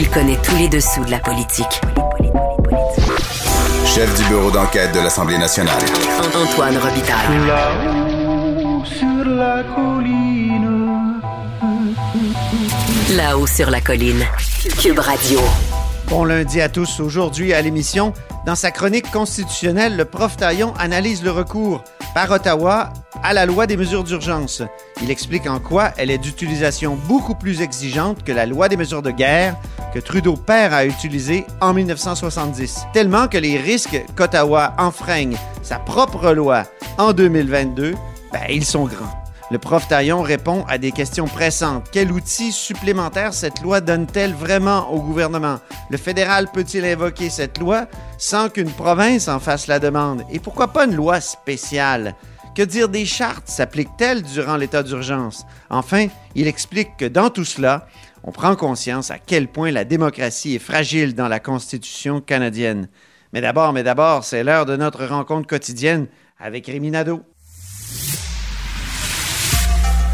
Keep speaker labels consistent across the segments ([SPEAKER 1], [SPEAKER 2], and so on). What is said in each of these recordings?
[SPEAKER 1] Il connaît tous les dessous de la politique.
[SPEAKER 2] Chef du bureau d'enquête de l'Assemblée nationale.
[SPEAKER 1] Antoine Robitaille.
[SPEAKER 3] Là-haut sur la colline.
[SPEAKER 1] Là-haut sur la colline. Cube Radio.
[SPEAKER 4] Bon lundi à tous. Aujourd'hui à l'émission, dans sa chronique constitutionnelle, le prof Taillon analyse le recours par Ottawa à la loi des mesures d'urgence. Il explique en quoi elle est d'utilisation beaucoup plus exigeante que la loi des mesures de guerre que Trudeau père a utilisée en 1970. Tellement que les risques qu'Ottawa enfreigne sa propre loi en 2022, ben, ils sont grands. Le prof Taillon répond à des questions pressantes. Quel outil supplémentaire cette loi donne-t-elle vraiment au gouvernement? Le fédéral peut-il invoquer cette loi sans qu'une province en fasse la demande? Et pourquoi pas une loi spéciale? Que dire des chartes s'appliquent-elles durant l'état d'urgence? Enfin, il explique que dans tout cela, on prend conscience à quel point la démocratie est fragile dans la Constitution canadienne. Mais d'abord, mais d'abord, c'est l'heure de notre rencontre quotidienne avec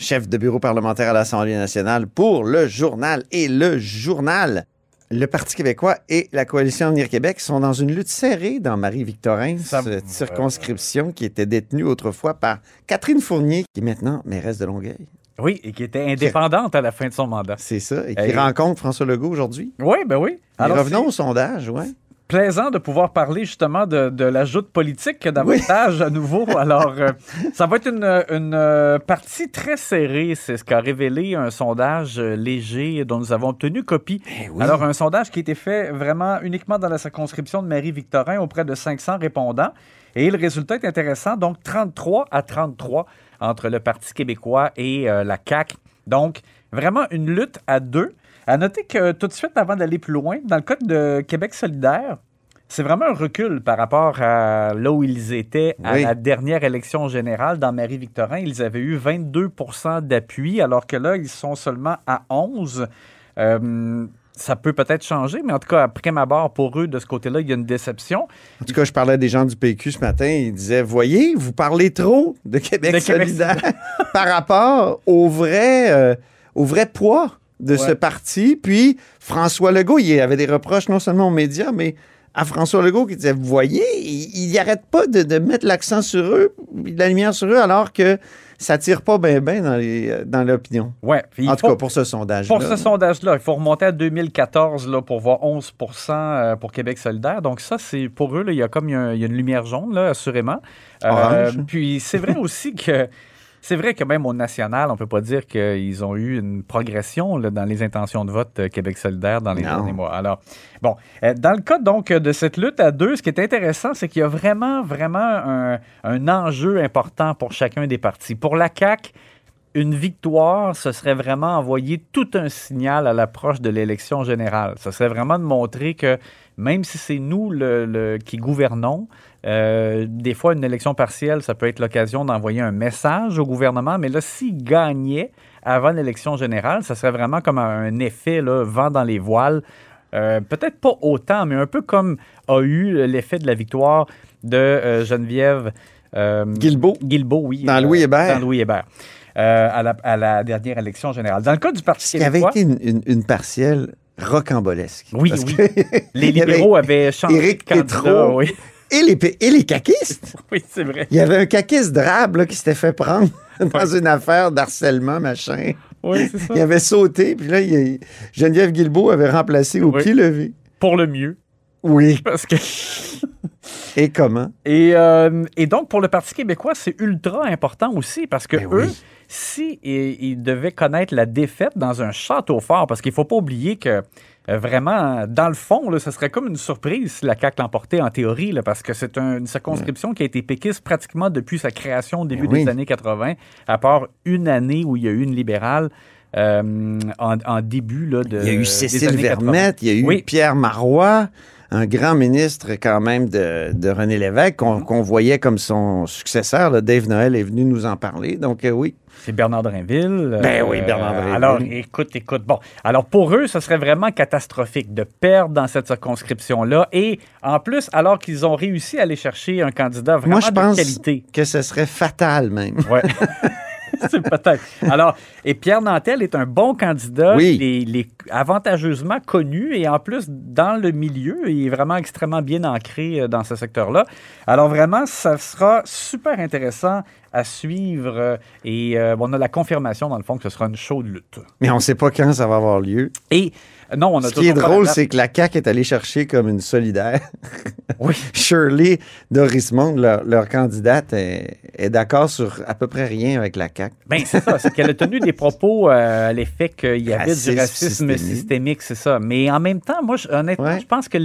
[SPEAKER 4] Chef de bureau parlementaire à l'Assemblée nationale pour le journal et le journal. Le Parti québécois et la coalition Avenir Québec sont dans une lutte serrée dans Marie-Victorin, cette circonscription qui était détenue autrefois par Catherine Fournier, qui est maintenant mairesse de Longueuil.
[SPEAKER 5] Oui, et qui était indépendante à la fin de son mandat.
[SPEAKER 4] C'est ça, et qui rencontre François Legault aujourd'hui.
[SPEAKER 5] Oui, ben oui. Alors,
[SPEAKER 4] revenons au sondage, ouais.
[SPEAKER 5] Plaisant de pouvoir parler justement de, de la joute politique davantage à nouveau. Alors, euh, ça va être une, une, euh, partie très serrée. C'est ce qu'a révélé un sondage euh, léger dont nous avons obtenu copie. Alors, un sondage qui a été fait vraiment uniquement dans la circonscription de Marie-Victorin auprès de 500 répondants. Et le résultat est intéressant. Donc, 33 à 33 entre le Parti québécois et euh, la CAQ. Donc, vraiment une lutte à deux. À noter que tout de suite, avant d'aller plus loin, dans le cas de Québec solidaire, c'est vraiment un recul par rapport à là où ils étaient à
[SPEAKER 4] Oui.
[SPEAKER 5] la dernière élection générale dans Marie-Victorin. Ils avaient eu 22% d'appui, alors que là, ils sont seulement à 11. Euh, ça peut peut-être changer, mais en tout cas, après ma barre, pour eux, de ce côté-là, il y a une déception.
[SPEAKER 4] En tout cas, je parlais des gens du PQ ce matin. Ils disaient Voyez, vous parlez trop de Québec
[SPEAKER 5] De Québec
[SPEAKER 4] solidaire par rapport au vrai, euh, au vrai poids de ce parti. Puis François Legault, il avait des reproches non seulement aux médias, mais à François Legault qui disait Vous voyez, il n'arrête pas de, de mettre l'accent sur eux, la lumière sur eux, alors que ça tire pas bien ben dans les- euh, dans l'opinion.
[SPEAKER 5] Ouais,
[SPEAKER 4] En tout cas, pour ce sondage.
[SPEAKER 5] Pour ce sondage-là, il faut remonter à 2014 là, pour voir 11 euh, pour Québec solidaire. Donc ça, c'est pour eux, là, il y a comme il y a, il y a une lumière jaune, là, assurément. Euh,
[SPEAKER 4] Orange.
[SPEAKER 5] puis c'est vrai aussi que c'est vrai que même au national, on peut pas dire qu'ils ont eu une progression là, dans les intentions de vote euh, Québec solidaire dans les
[SPEAKER 4] Non.
[SPEAKER 5] derniers mois. Alors, bon, euh, dans le cas donc de cette lutte à deux, ce qui est intéressant, c'est qu'il y a vraiment, vraiment un, un enjeu important pour chacun des partis. Pour la CAQ, une victoire, ce serait vraiment envoyer tout un signal à l'approche de l'élection générale. Ce serait vraiment de montrer que même si c'est nous le, le- qui gouvernons, euh, des fois une élection partielle, ça peut être l'occasion d'envoyer un message au gouvernement, mais là, s'il gagnait avant l'élection générale, ça serait vraiment comme un effet, là, vent dans les voiles. Euh, Peut-être pas autant, mais un peu comme a eu l'effet de la victoire de euh, Geneviève
[SPEAKER 4] Guilbeault.
[SPEAKER 5] Guilbeault, oui.
[SPEAKER 4] Dans Louis Hébert.
[SPEAKER 5] Dans Louis Hébert. à, la, à la dernière élection générale. Dans le cas du Parti
[SPEAKER 4] Ce qui avait
[SPEAKER 5] québécois,
[SPEAKER 4] été une, une- une partielle rocambolesque.
[SPEAKER 5] Oui, oui.
[SPEAKER 4] que
[SPEAKER 5] les libéraux avaient changé
[SPEAKER 4] Éric
[SPEAKER 5] de candidat.
[SPEAKER 4] Pétraud.
[SPEAKER 5] Oui,
[SPEAKER 4] Et les, et les caquistes.
[SPEAKER 5] oui c'est vrai.
[SPEAKER 4] Il y avait un caquiste drabe là, qui s'était fait prendre dans une affaire d'harcèlement, machin.
[SPEAKER 5] Oui, c'est ça.
[SPEAKER 4] Il avait sauté, puis là, il- Geneviève Guilbeault avait remplacé au
[SPEAKER 5] Oui.
[SPEAKER 4] pied levé.
[SPEAKER 5] pour le mieux.
[SPEAKER 4] Oui.
[SPEAKER 5] Parce que
[SPEAKER 4] Et comment?
[SPEAKER 5] Et, euh, et donc, pour le Parti québécois, c'est ultra important aussi parce que
[SPEAKER 4] Ben
[SPEAKER 5] eux,
[SPEAKER 4] oui.
[SPEAKER 5] si ils, ils devaient connaître la défaite dans un château fort, parce qu'il ne faut pas oublier que euh, vraiment, dans le fond, là, ce serait comme une surprise si la CAQ l'emportait en théorie, là, parce que c'est un- une circonscription qui a été péquiste pratiquement depuis sa création au début
[SPEAKER 4] Ben oui.
[SPEAKER 5] des années 80, à part une année où il y a eu une libérale. Euh, en, en début là, de
[SPEAKER 4] Il y a eu Cécile
[SPEAKER 5] années 80.
[SPEAKER 4] Vermette, il y a eu
[SPEAKER 5] Oui.
[SPEAKER 4] Pierre Marois, un grand ministre quand même de, de René Lévesque, qu'on
[SPEAKER 5] Mm-hmm.
[SPEAKER 4] qu'on voyait comme son successeur. là. Dave Noël est venu nous en parler. Donc, euh, oui.
[SPEAKER 5] C'est Bernard Drinville.
[SPEAKER 4] Ben oui, Bernard Drinville.
[SPEAKER 5] Alors, écoute, écoute. Bon, alors pour eux, ce serait vraiment catastrophique de perdre dans cette circonscription-là. Et en plus, alors qu'ils ont réussi à aller chercher un candidat vraiment
[SPEAKER 4] Moi, je
[SPEAKER 5] de
[SPEAKER 4] pense
[SPEAKER 5] qualité.
[SPEAKER 4] que ce serait fatal même.
[SPEAKER 5] Ouais. C'est peut-être. Alors, et Pierre Nantel est un bon candidat.
[SPEAKER 4] Oui.
[SPEAKER 5] Il, est, il est avantageusement connu et en plus, dans le milieu, il est vraiment extrêmement bien ancré euh, dans ce secteur-là. Alors, vraiment, ça sera super intéressant à suivre euh, et euh, on a la confirmation, dans le fond, que ce sera une chaude lutte.
[SPEAKER 4] Mais on ne sait pas quand ça va avoir lieu.
[SPEAKER 5] Et non, on a
[SPEAKER 4] Ce qui est drôle, c'est que la CAQ est allée chercher comme une solidaire.
[SPEAKER 5] Oui.
[SPEAKER 4] Shirley Dorismond, leur, leur candidate, est, est d'accord sur à peu près rien avec la CAQ.
[SPEAKER 5] Ben, c'est ça. C'est qu'elle a tenu des propos euh, à l'effet qu'il y avait
[SPEAKER 4] Racisme
[SPEAKER 5] du racisme
[SPEAKER 4] systémique.
[SPEAKER 5] c'est ça. Mais en même temps, moi, honnêtement,
[SPEAKER 4] Ouais.
[SPEAKER 5] je pense que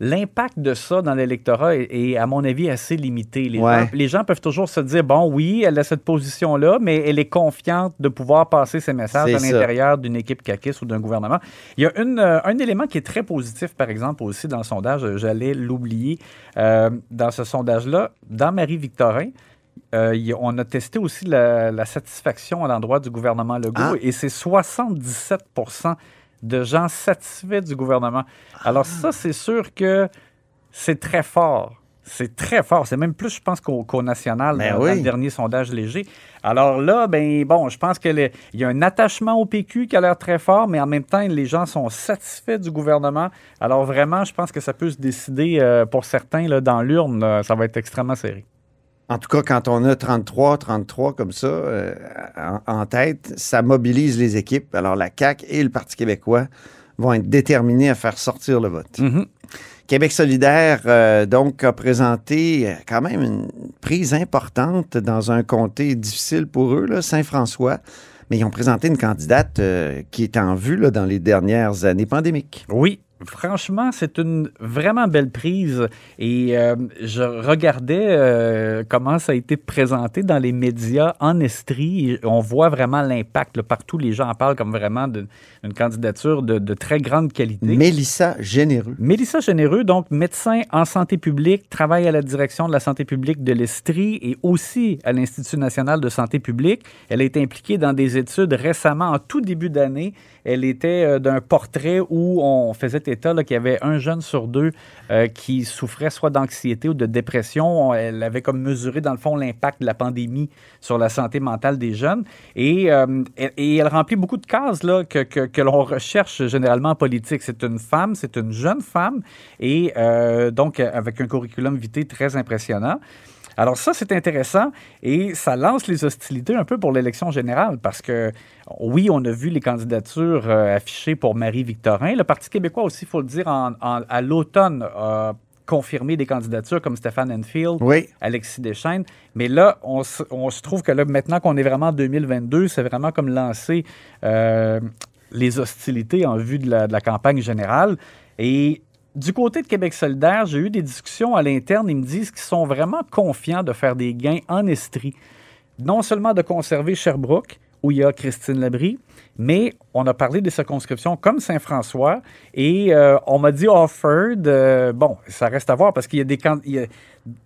[SPEAKER 5] l'impact de ça dans l'électorat est, est, à mon avis, assez limité. Les,
[SPEAKER 4] Ouais.
[SPEAKER 5] gens, les gens peuvent toujours se dire, bon, oui, elle a cette position-là, mais elle est confiante de pouvoir passer ses messages à l'intérieur d'une équipe caquiste ou d'un gouvernement. Il y a une, euh, un élément qui est très positif, par exemple, aussi dans le sondage, euh, j'allais l'oublier, euh, dans ce sondage-là, dans Marie-Victorin, euh, on a testé aussi la, la satisfaction à l'endroit du gouvernement Legault
[SPEAKER 4] Ah.
[SPEAKER 5] et c'est 77% de gens satisfaits du gouvernement. Alors
[SPEAKER 4] Ah.
[SPEAKER 5] ça, c'est sûr que c'est très fort. C'est très fort. C'est même plus, je pense, qu'au national
[SPEAKER 4] Ben
[SPEAKER 5] dans, dans
[SPEAKER 4] oui.
[SPEAKER 5] le dernier sondage léger. Alors là, ben bon, je pense qu'il y a un attachement au PQ qui a l'air très fort, mais en même temps, les gens sont satisfaits du gouvernement. Alors vraiment, je pense que ça peut se décider euh, pour certains là, dans l'urne. ça va être extrêmement serré.
[SPEAKER 4] En tout cas, quand on a 33, 33 comme ça euh, en, en tête, ça mobilise les équipes. Alors la CAQ et le Parti québécois vont être déterminés à faire sortir le vote.
[SPEAKER 5] Mhm.
[SPEAKER 4] Québec solidaire, euh, donc, a présenté quand même une prise importante dans un comté difficile pour eux, Saint-François. Mais ils ont présenté une candidate euh, qui est en vue là, dans les dernières années pandémiques.
[SPEAKER 5] Oui. Franchement, c'est une vraiment belle prise et euh, je regardais euh, comment ça a été présenté dans les médias en Estrie. On voit vraiment l'impact. Partout, les gens en parlent comme vraiment d'une candidature de, de très grande qualité.
[SPEAKER 4] Mélissa Généreux.
[SPEAKER 5] Mélissa Généreux, donc médecin en santé publique, travaille à la direction de la santé publique de l'Estrie et aussi à l'Institut national de santé publique. Elle a été impliquée dans des études récemment, en tout début d'année. Elle était euh, d'un portrait où on faisait état qu'il y avait un jeune sur deux euh, qui souffrait soit d'anxiété ou de dépression. On- Elle avait comme mesuré, dans le fond, l'impact de la pandémie sur la santé mentale des jeunes. Et, euh, elle remplit beaucoup de cases là, que, que- l'on recherche généralement en politique. C'est une femme, c'est une jeune femme, et euh, donc avec un curriculum vitae très impressionnant. Alors ça, c'est intéressant et ça lance les hostilités un peu pour l'élection générale parce que, oui, on a vu les candidatures euh, affichées pour Marie-Victorin. Le Parti québécois aussi, il faut le dire, en- en- à l'automne a confirmé des candidatures comme Stéphane Enfield,
[SPEAKER 4] Oui.
[SPEAKER 5] Alexis Deschaines. Mais là, on se, on se trouve que là, maintenant qu'on est vraiment en 2022, c'est vraiment comme lancer euh, les hostilités en vue de la, de la campagne générale. Et du côté de Québec solidaire, j'ai eu des discussions à l'interne. Ils me disent qu'ils sont vraiment confiants de faire des gains en Estrie. Non seulement de conserver Sherbrooke, où il y a Christine Labrie, mais on a parlé des circonscriptions comme Saint-François et euh, on m'a dit Offord, euh, bon, ça reste à voir parce qu'il y a des il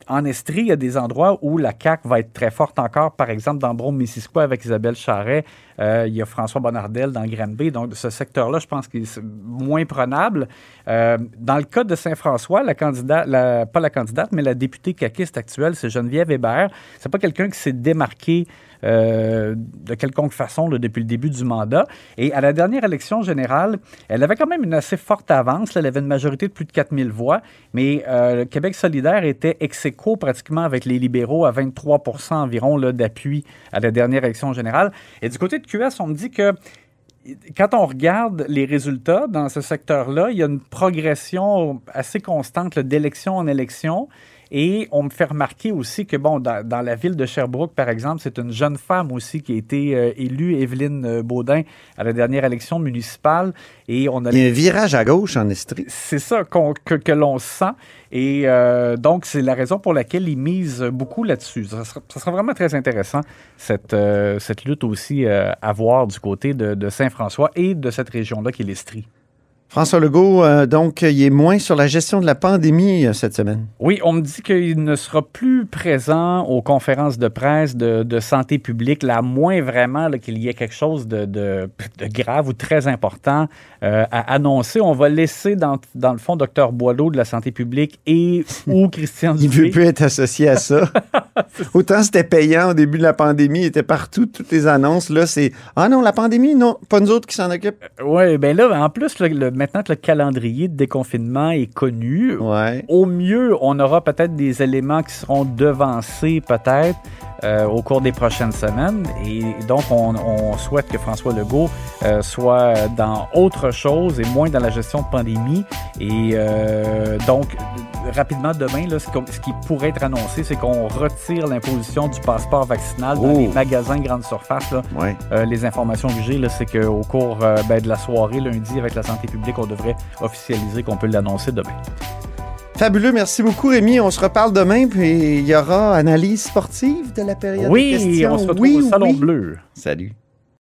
[SPEAKER 5] en Estrie, il y a des endroits où la CAQ va être très forte encore, par exemple dans Brome-Missisquoi avec Isabelle Charret, euh, il y a François Bonnardel dans Granby, donc ce secteur-là, je pense qu'il est moins prenable. Euh, dans le cas de Saint-François, la candidate, pas la candidate, mais la députée caquiste actuelle, c'est Geneviève Hébert. C'est pas quelqu'un qui s'est démarqué euh, de quelconque façon depuis le début du mandat. Et à la dernière élection générale, elle avait quand même une assez forte avance. Elle avait une majorité de plus de 4000 voix, mais le Québec solidaire était ex pratiquement avec les libéraux à 23% environ d'appui à la dernière élection générale. Et du côté de QS, on me dit que quand on regarde les résultats dans ce secteur-là, il y a une progression assez constante d'élection en élection. Et on me fait remarquer aussi que, bon, dans, dans la ville de Sherbrooke, par exemple, c'est une jeune femme aussi qui a été euh, élue, Evelyne euh, Baudin, à la dernière élection municipale. Et on a
[SPEAKER 4] Il y a un virage à gauche en Estrie.
[SPEAKER 5] c'est ça que, que l'on sent. Et euh, donc, c'est la raison pour laquelle ils misent beaucoup là-dessus. Ça sera, ça sera vraiment très intéressant, cette, euh, cette lutte aussi à voir du côté de, de Saint-François et de cette région-là qui est l'Estrie.
[SPEAKER 4] François Legault, euh, donc, il est moins sur la gestion de la pandémie euh, cette semaine.
[SPEAKER 5] Oui, on me dit qu'il ne sera plus présent aux conférences de presse de, de santé publique, là, moins vraiment qu'il y ait quelque chose de, de- de grave ou très important euh, à annoncer. On va laisser, dans, dans le fond, Dr Boileau de la santé publique et ou Christian
[SPEAKER 4] Il ne veut
[SPEAKER 5] Dubé.
[SPEAKER 4] plus être associé à ça. Autant c'était payant au début de la pandémie, il était partout, toutes les annonces. Là, c'est Ah non, la pandémie, non, pas nous autres qui s'en occupent.
[SPEAKER 5] Oui, bien là, en plus, le- le- maintenant que le calendrier de déconfinement est connu,
[SPEAKER 4] Ouais.
[SPEAKER 5] au mieux, on aura peut-être des éléments qui seront devancés peut-être euh, au cours des prochaines semaines. Et donc, on, on souhaite que François Legault euh, soit dans autre chose et moins dans la gestion de pandémie. Et euh, donc, rapidement, demain, là, ce, qui pourrait être annoncé, c'est qu'on retire l'imposition du passeport vaccinal dans
[SPEAKER 4] Oh.
[SPEAKER 5] les magasins grande surface. Là.
[SPEAKER 4] Ouais.
[SPEAKER 5] Euh, les informations que j'ai, c'est qu'au cours euh, ben, de la soirée, lundi, avec la santé publique, on devrait officialiser qu'on peut l'annoncer demain.
[SPEAKER 4] Fabuleux, merci beaucoup Rémi. On se reparle demain, puis il y aura analyse sportive de la période de
[SPEAKER 5] Oui, on se retrouve
[SPEAKER 4] Oui,
[SPEAKER 5] au Salon
[SPEAKER 4] oui.
[SPEAKER 5] Bleu.
[SPEAKER 4] Salut.